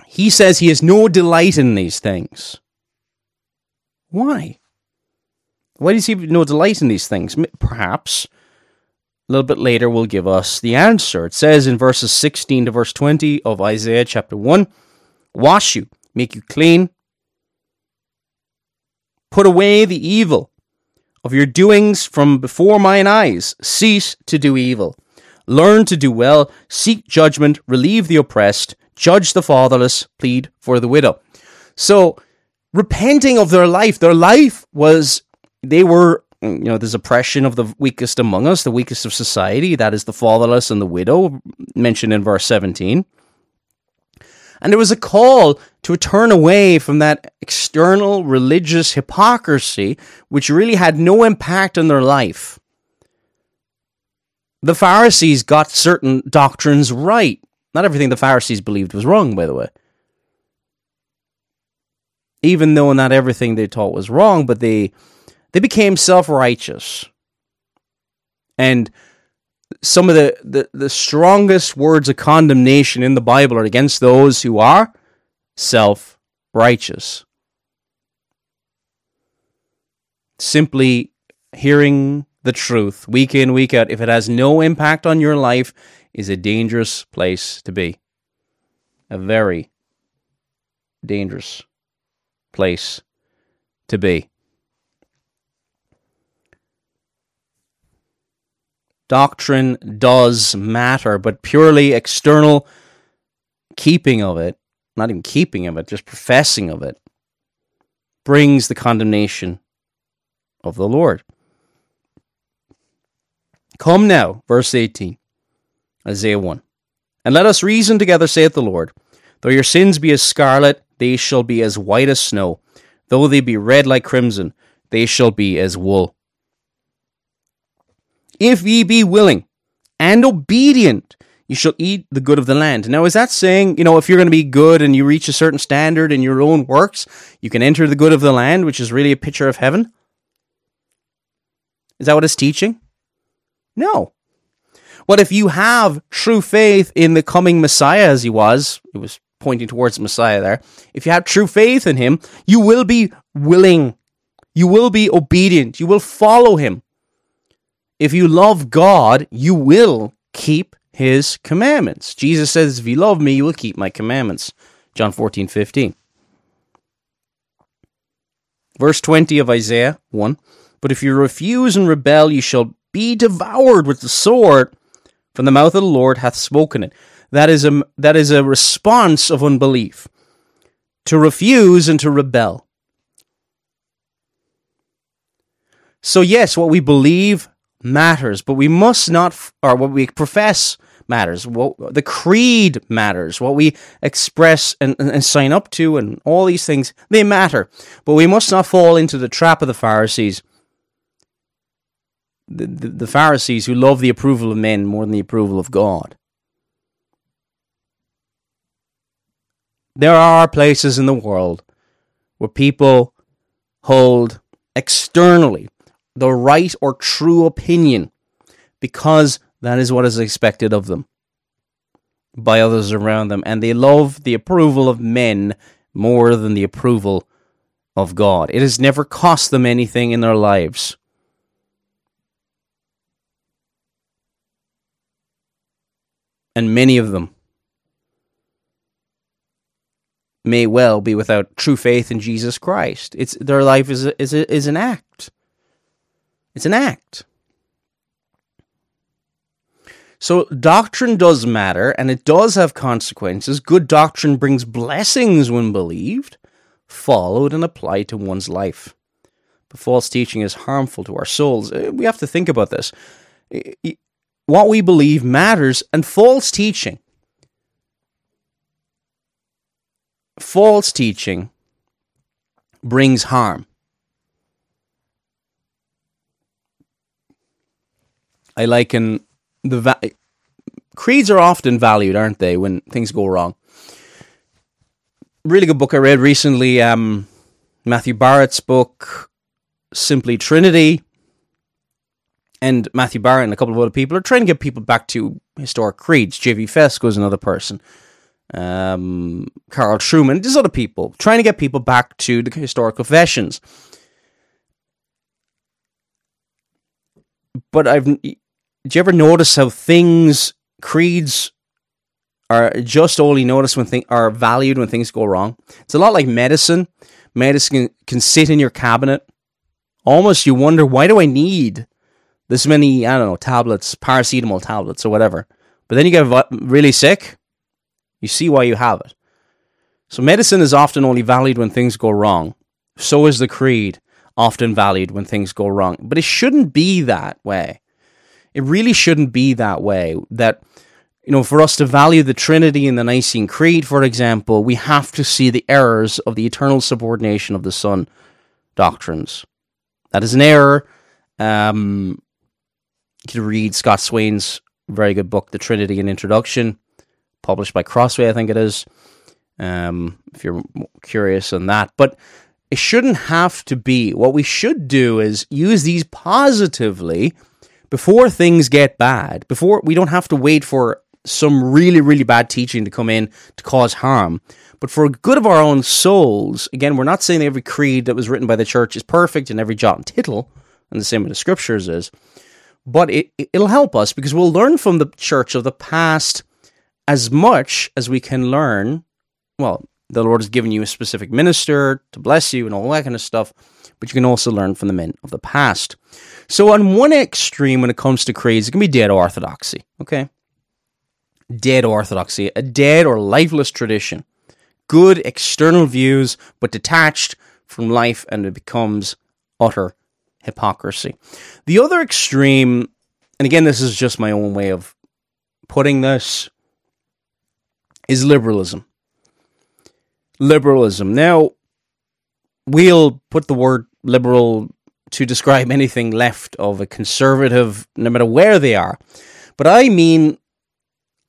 he says he has no delight in these things. Why? Why does he have no delight in these things? Perhaps a little bit later will give us the answer. It says in verses 16 to verse 20 of Isaiah chapter 1 Wash you, make you clean, put away the evil of your doings from before mine eyes, cease to do evil. Learn to do well, seek judgment, relieve the oppressed, judge the fatherless, plead for the widow. So, repenting of their life, their life was, they were mm, you know, there's oppression of the weakest among us, the weakest of society. That is the fatherless and the widow, mentioned in verse 17. And there was a call to turn away from that external religious hypocrisy, which really had no impact on their life. The Pharisees got certain doctrines right. Not everything the Pharisees believed was wrong, by the way. Even though not everything they taught was wrong, but they they became self righteous. And some of the, the, the strongest words of condemnation in the Bible are against those who are self righteous. Simply hearing the truth week in, week out, if it has no impact on your life, is a dangerous place to be. A very dangerous place to be. doctrine does matter, but purely external keeping of it, not even keeping of it, just professing of it, brings the condemnation of the Lord. Come now, verse 18, Isaiah 1. And let us reason together, saith the Lord. Though your sins be as scarlet, they shall be as white as snow. Though they be red like crimson, they shall be as wool if ye be willing and obedient, you shall eat the good of the land. Now, is that saying, you know, if you're going to be good and you reach a certain standard in your own works, you can enter the good of the land, which is really a picture of heaven? Is that what it's teaching? No. What if you have true faith in the coming Messiah as he was? It was pointing towards Messiah there. If you have true faith in him, you will be willing. You will be obedient. You will follow him. If you love God, you will keep his commandments. Jesus says, If you love me, you will keep my commandments. John 14, 15. Verse 20 of Isaiah 1 But if you refuse and rebel, you shall be devoured with the sword, from the mouth of the Lord hath spoken it. That is a, that is a response of unbelief. To refuse and to rebel. So, yes, what we believe matters, but we must not, or what we profess matters. What the creed matters. What we express and, and, and, sign up to, and all these things they matter. But we must not fall into the trap of the Pharisees. The, the, Pharisees who love the approval of men more than the approval of God. There are places in the world where people hold externally the right or true opinion because that is what is expected of them by others around them. And they love the approval of men more than the approval of God. It has never cost them anything in their lives. And many of them may well be without true faith in Jesus Christ. It's their life is a, is a, is an act. It's an act. So, doctrine does matter and it does have consequences. Good doctrine brings blessings when believed, followed, and applied to one's life. But false teaching is harmful to our souls. Eh, we have to think about this. What we believe matters, and false teaching. False teaching brings harm. I liken the va- creeds are often valued, aren't they, when things go wrong? Really good book I read recently. Um, Matthew Barrett's book, Simply Trinity, and Matthew Barrett and a couple of other people are trying to get people back to historic creeds. J.V. Fesko is another person. Um, Carl Trueman, there's other people trying to get people back to the historical confessions. But I've do you ever notice how things, creeds, are just only noticed when things are valued when things go wrong? It's a lot like medicine. Medicine can, can sit in your cabinet. Almost you wonder, why do I need this many, I don't know, tablets, paracetamol tablets or whatever? But then you get really sick, you see why you have it. So medicine is often only valued when things go wrong. So is the creed often valued when things go wrong. But it shouldn't be that way. It really shouldn't be that way. That, you know, for us to value the Trinity in the Nicene Creed, for example, we have to see the errors of the eternal subordination of the Son doctrines. That is an error. Um, you can read Scott Swain's very good book, The Trinity and Introduction, published by Crossway, I think it is. Um, if you're curious on that, but it shouldn't have to be. What we should do is use these positively before things get bad. Before we don't have to wait for some really, really bad teaching to come in to cause harm. But for good of our own souls, again, we're not saying every creed that was written by the church is perfect and every jot and tittle, and the same with the scriptures is. But it, it'll help us because we'll learn from the church of the past as much as we can learn. Well, the Lord has given you a specific minister to bless you and all that kind of stuff, but you can also learn from the men of the past. So, on one extreme, when it comes to creeds, it can be dead orthodoxy, okay? Dead orthodoxy, a dead or lifeless tradition. Good external views, but detached from life, and it becomes utter hypocrisy. The other extreme, and again, this is just my own way of putting this, is liberalism liberalism. Now, we'll put the word liberal to describe anything left of a conservative, no matter where they are. But I mean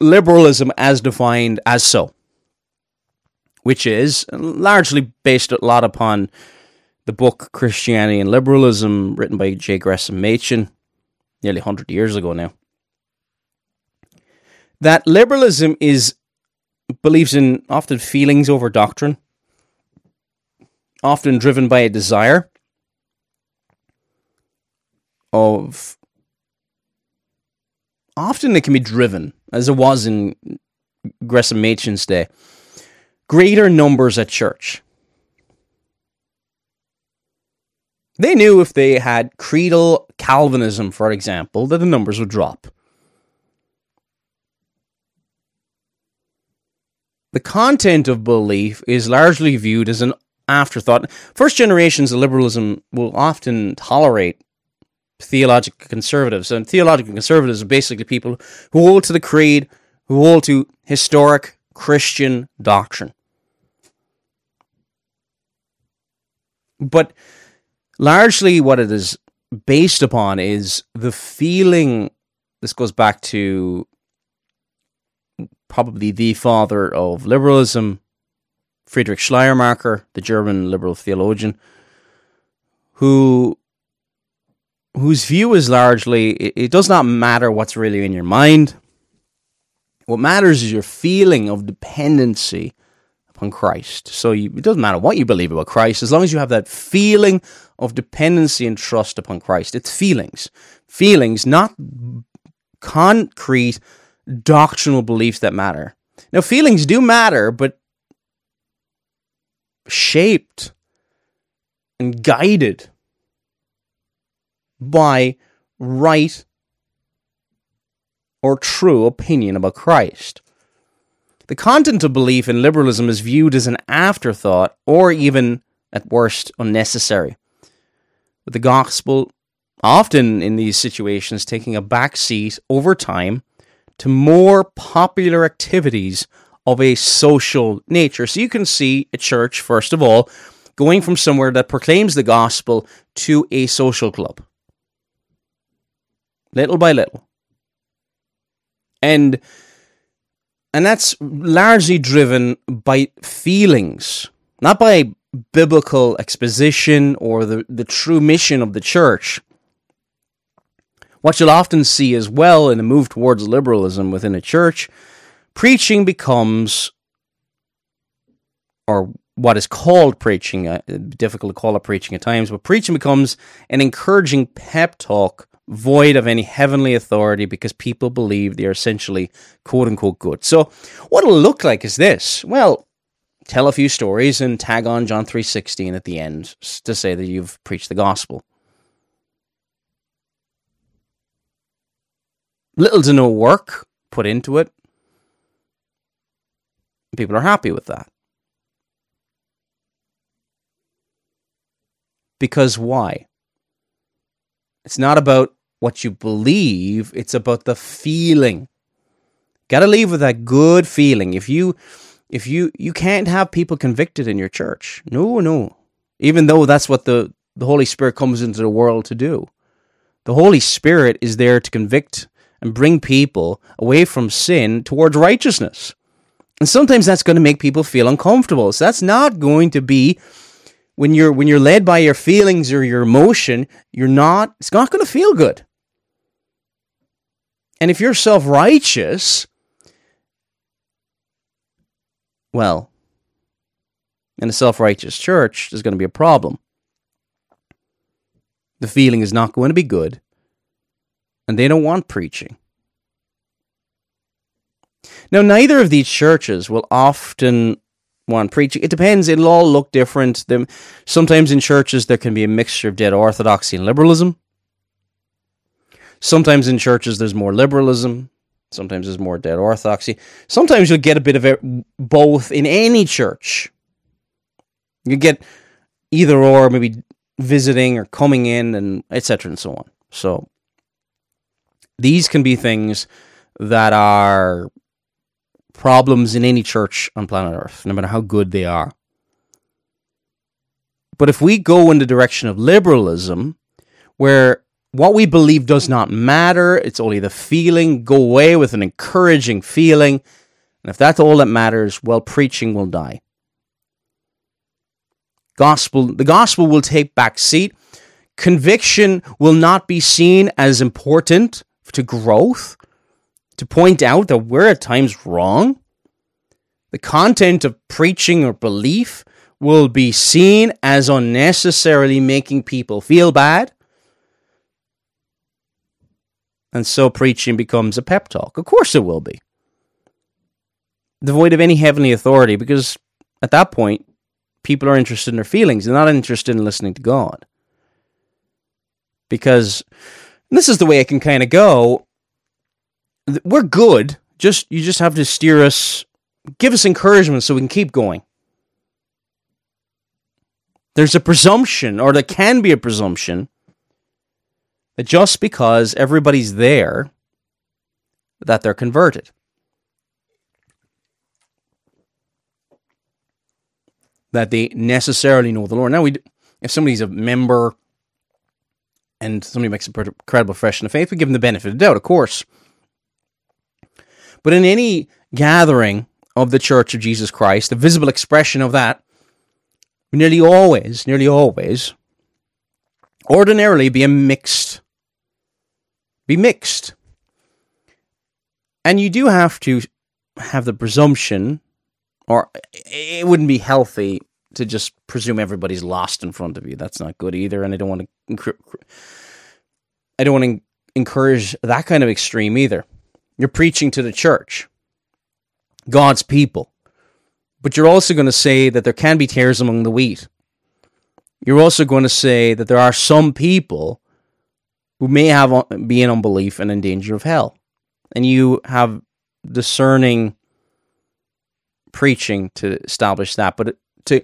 liberalism as defined as so, which is largely based a lot upon the book Christianity and Liberalism, written by J. Gresham Machen, nearly 100 years ago now. That liberalism is believes in often feelings over doctrine, often driven by a desire of. Often it can be driven, as it was in Gresham Machen's day, greater numbers at church. They knew if they had creedal Calvinism, for example, that the numbers would drop. the content of belief is largely viewed as an afterthought. First generations of liberalism will often tolerate theological conservatives, and theological conservatives are basically people who hold to the creed, who hold to historic Christian doctrine. But largely, what it is based upon is the feeling. This goes back to probably the father of liberalism, Friedrich Schleiermacher, the German liberal theologian, who whose view is largely it, it does not matter what's really in your mind. What matters is your feeling of dependency upon Christ. So you, it doesn't matter what you believe about Christ, as long as you have that feeling of dependency and trust upon Christ. It's feelings. Feelings, not concrete doctrinal beliefs that matter. Now, feelings do matter, but shaped and guided by right or true opinion about Christ. The content of belief in liberalism is viewed as an afterthought or even, at worst, unnecessary. With the gospel often in these situations taking a back seat over time to more popular activities of a social nature. So you can see a church, first of all, going from somewhere that proclaims the gospel to a social club. Little by little. And and that's largely driven by feelings, not by biblical exposition or the, the true mission of the church. What you'll often see as well in a move towards liberalism within a church, preaching becomes, or what is called preaching, uh, difficult to call it preaching at times, but preaching becomes an encouraging pep talk void of any heavenly authority because people believe they are essentially quote unquote good. So what it'll look like is this. Well, tell a few stories and tag on John 3:16 at the end to say that you've preached the gospel. Little to no work put into it. People are happy with that. Because why? It's not about what you believe, it's about the feeling. Got to leave with that good feeling. If you if you you can't have people convicted in your church. No, no. Even though that's what the the Holy Spirit comes into the world to do. The Holy Spirit is there to convict and bring people away from sin towards righteousness. And sometimes that's going to make people feel uncomfortable. So that's not going to be when you're when you're led by your feelings or your emotion, you're not it's not going to feel good. And if you're self-righteous, well, in a self-righteous church, there's going to be a problem. The feeling is not going to be good, and they don't want preaching. Now, neither of these churches will often want preaching. It depends. It'll all look different. Sometimes in churches there can be a mixture of dead orthodoxy and liberalism. Sometimes in churches there's more liberalism. Sometimes there's more dead orthodoxy. Sometimes you'll get a bit of it, both in any church. You get either or, maybe visiting or coming in, and etc. and so on. So these can be things that are problems in any church on planet Earth, no matter how good they are. But if we go in the direction of liberalism, where what we believe does not matter, it's only the feeling, go away with an encouraging feeling, and if that's all that matters, well, preaching will die. Gospel, the gospel will take back seat. Conviction will not be seen as important to growth to point out that we're at times wrong. The content of preaching or belief will be seen as unnecessarily making people feel bad. And so preaching becomes a pep talk. Of course it will be. Devoid of any heavenly authority, because at that point, people are interested in their feelings. They're not interested in listening to God. Because this is the way it can kind of go we're good. Just you just have to steer us, give us encouragement so we can keep going. There's a presumption, or there can be a presumption, that just because everybody's there, that they're converted. That they necessarily know the Lord. Now, we, if somebody's a member and somebody makes a credible profession of faith, we give them the benefit of the doubt, of course. But in any gathering of the Church of Jesus Christ, the visible expression of that, nearly always, nearly always, ordinarily be a mixed, be mixed. And you do have to have the presumption, or it wouldn't be healthy to just presume everybody's lost in front of you. That's not good either, and I don't want to. I don't want to encourage that kind of extreme either. You're preaching to the church, God's people. But you're also going to say that there can be tares among the wheat. You're also going to say that there are some people who may have be in unbelief and in danger of hell. And you have discerning preaching to establish that. But to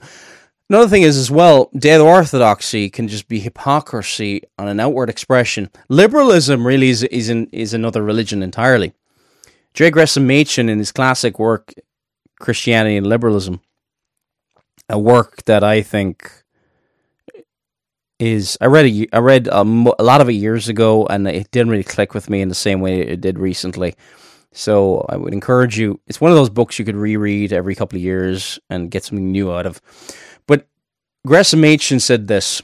another thing is as well, dead orthodoxy can just be hypocrisy on an outward expression. Liberalism really is is, is another religion entirely. Gresham Machen, in his classic work, Christianity and Liberalism, a work that I think is I read a, I read um, a, a, lot of it years ago, and it didn't really click with me in the same way it did recently. So I would encourage you. It's one of those books you could reread every couple of years and get something new out of. But Gresham Machen said this.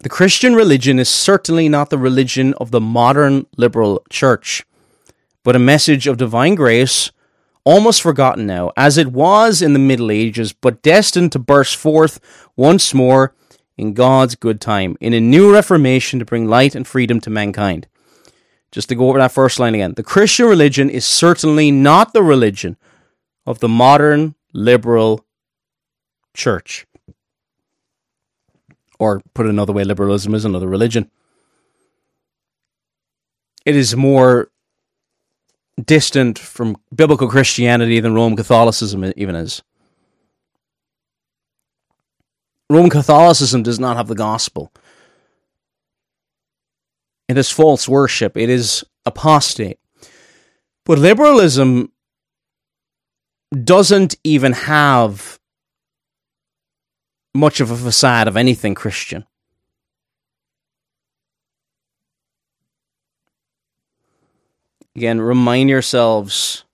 The Christian religion is certainly not the religion of the modern liberal church but a message of divine grace, almost forgotten now, as it was in the Middle Ages, but destined to burst forth once more in God's good time, in a new reformation to bring light and freedom to mankind. Just to go over that first line again. The Christian religion is certainly not the religion of the modern liberal church. Or put another way, liberalism is another religion. It is more distant from biblical Christianity than Roman Catholicism even is. Roman Catholicism does not have the gospel. It is false worship. It is apostate. But liberalism doesn't even have much of a facade of anything Christian. Again, remind yourselves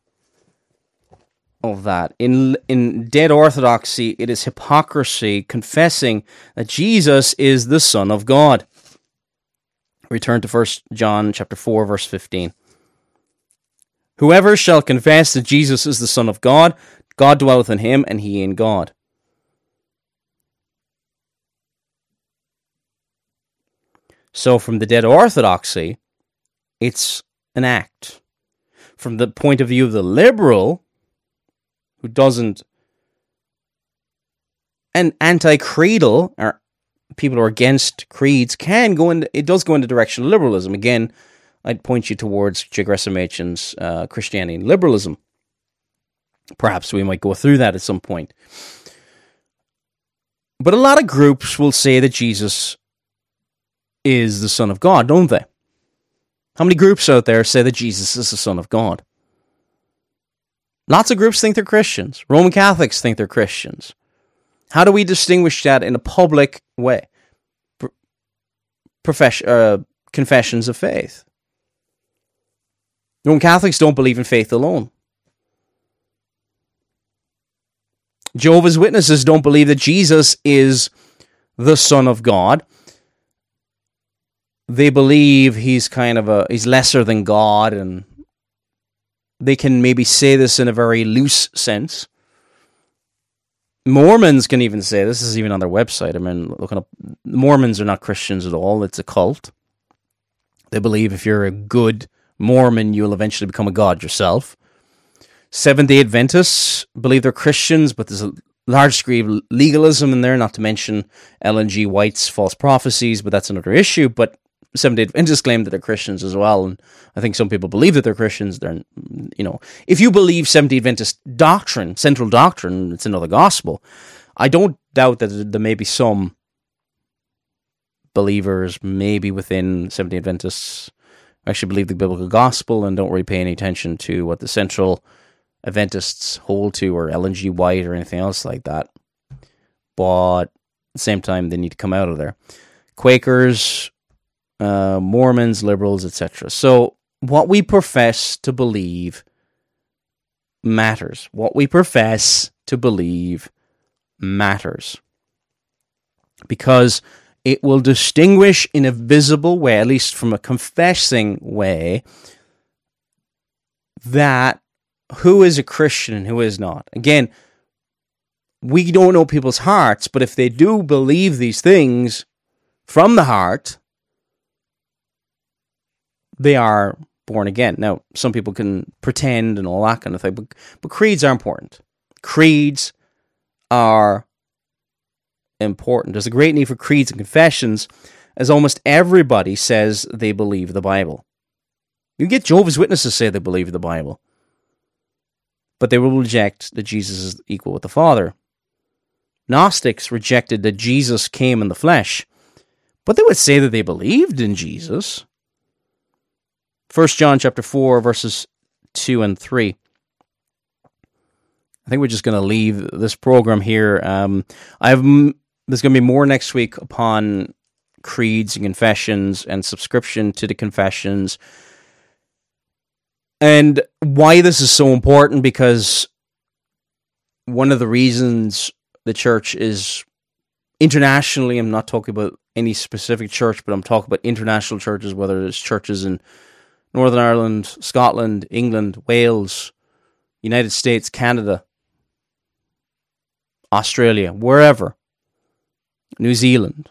of that. In in dead orthodoxy, it is hypocrisy confessing that Jesus is the Son of God. Return to First John chapter four, verse fifteen. Whoever shall confess that Jesus is the Son of God, God dwelleth in him, and he in God. So, from the dead orthodoxy, it's an act. From the point of view of the liberal, who doesn't, and anti-creedal, or people who are against creeds, can go in. It does go in the direction of liberalism. Again, I'd point you towards J. Gresham Machen's uh, Christianity and Liberalism. Perhaps we might go through that at some point. But a lot of groups will say that Jesus is the Son of God, don't they? How many groups out there say that Jesus is the Son of God? Lots of groups think they're Christians. Roman Catholics think they're Christians. How do we distinguish that in a public way? Uh, confessions of faith. Roman Catholics don't believe in faith alone. Jehovah's Witnesses don't believe that Jesus is the Son of God they believe he's kind of a he's lesser than God, and they can maybe say this in a very loose sense. Mormons can even say this is even on their website. I mean, looking up, Mormons are not Christians at all. It's a cult. They believe if you're a good Mormon, you'll eventually become a god yourself. Seventh day Adventists believe they're Christians, but there's a large degree of legalism in there, not to mention Ellen G. White's false prophecies, but that's another issue. But Seventh Day Adventists claim that they're Christians as well, and I think some people believe that they're Christians. They're, you know, if you believe Seventh Day Adventist doctrine, central doctrine, it's another gospel. I don't doubt that there may be some believers, maybe within Seventh Day Adventists, actually believe the biblical gospel and don't really pay any attention to what the central Adventists hold to, or Ellen G. White, or anything else like that. But at the same time, they need to come out of there. Quakers uh, Mormons, liberals, etc. So, what we profess to believe matters. What we profess to believe matters. Because it will distinguish in a visible way, at least from a confessing way, that who is a Christian and who is not. Again, we don't know people's hearts, but if they do believe these things from the heart, they are born again. Now, some people can pretend and all that kind of thing, but, but creeds are important. Creeds are important. There's a great need for creeds and confessions, as almost everybody says they believe the Bible. You get Jehovah's Witnesses say they believe the Bible, but they will reject that Jesus is equal with the Father. Gnostics rejected that Jesus came in the flesh, but they would say that they believed in Jesus. First John chapter 4 verses 2 and 3. I think we're just going to leave this program here. Um, I have there's going to be more next week upon creeds and confessions and subscription to the confessions. And why this is so important because one of the reasons the church is internationally, I'm not talking about any specific church, but I'm talking about international churches, whether it's churches in Northern Ireland, Scotland, England, Wales, United States, Canada, Australia, wherever. New Zealand,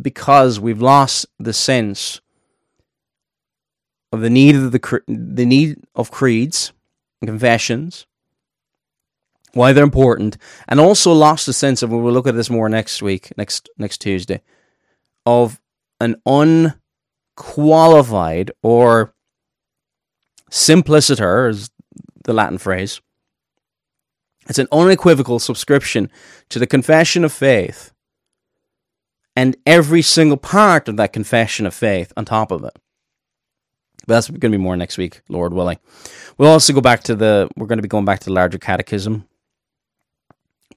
because we've lost the sense of the need of the the need of creeds and confessions, why they're important, and also lost the sense of. We'll look at this more next week, next next Tuesday, of an unqualified or simpliciter, is the Latin phrase. It's an unequivocal subscription to the confession of faith and every single part of that confession of faith on top of it. But that's going to be more next week, Lord willing. We'll also go back to the, we're going to be going back to the larger catechism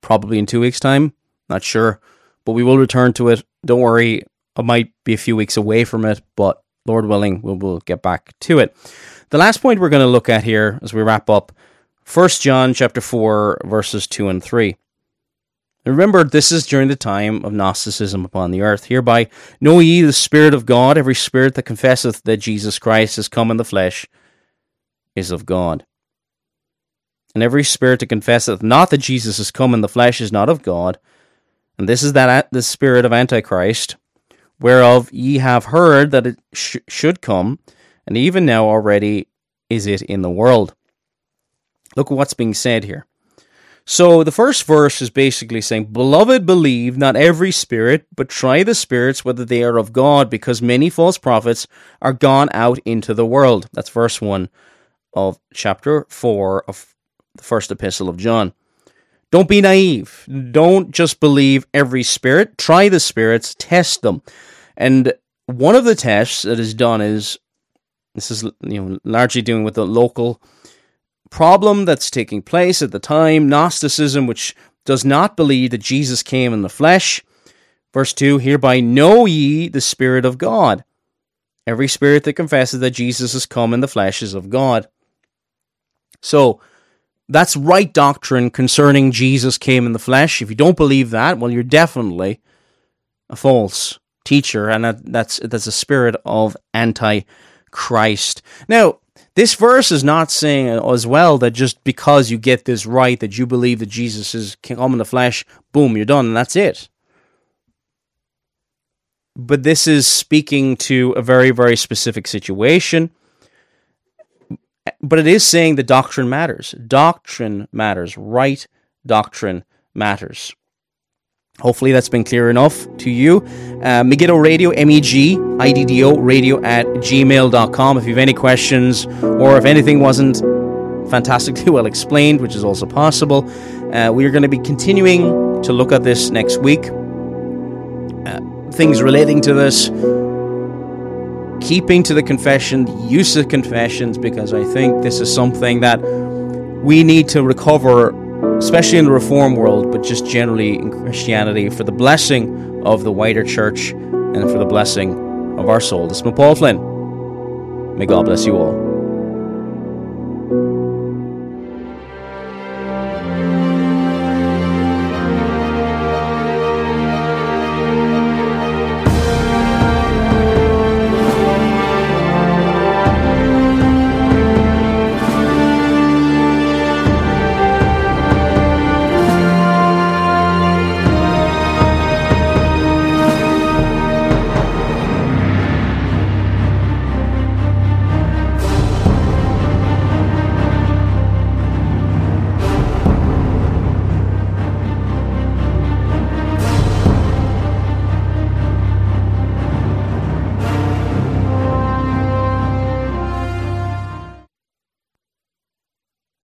probably in two weeks' time. Not sure, but we will return to it. Don't worry, I might be a few weeks away from it, but Lord willing, we'll, get back to it. The last point we're going to look at here as we wrap up, 1 John chapter 4, verses 2 and 3. Remember, this is during the time of Gnosticism upon the earth. Hereby know ye the Spirit of God. Every spirit that confesseth that Jesus Christ is come in the flesh is of God. And every spirit that confesseth not that Jesus is come in the flesh is not of God. And this is that the spirit of Antichrist, whereof ye have heard that it sh- should come, and even now already is it in the world. Look at what's being said here. So the first verse is basically saying, Beloved, believe not every spirit, but try the spirits whether they are of God, because many false prophets are gone out into the world. That's verse 1 of chapter 4 of the first epistle of John. Don't be naive. Don't just believe every spirit. Try the spirits, test them. And one of the tests that is done is this is you know largely doing with the local problem that's taking place at the time, Gnosticism, which does not believe that Jesus came in the flesh. Verse 2 Hereby know ye the Spirit of God. Every spirit that confesses that Jesus has come in the flesh is of God. So, that's right doctrine concerning Jesus came in the flesh. If you don't believe that, well, you're definitely a false teacher, and that, that's that's a spirit of antichrist. Now, this verse is not saying as well that just because you get this right, that you believe that Jesus is come in the flesh, boom, you're done, and that's it. But this is speaking to a very, very specific situation. But it is saying the doctrine matters. Doctrine matters. Right doctrine matters. Hopefully that's been clear enough to you. Uh, Megiddo Radio, M E G I D D O radio at gmail.com. If you have any questions or if anything wasn't fantastically well explained, which is also possible, uh, we are going to be continuing to look at this next week. Uh, things relating to this, keeping to the confession, the use of confessions, because I think this is something that we need to recover especially in the Reform world, but just generally in Christianity, for the blessing of the wider church and for the blessing of our soul. This is Paul Flynn. May God bless you all.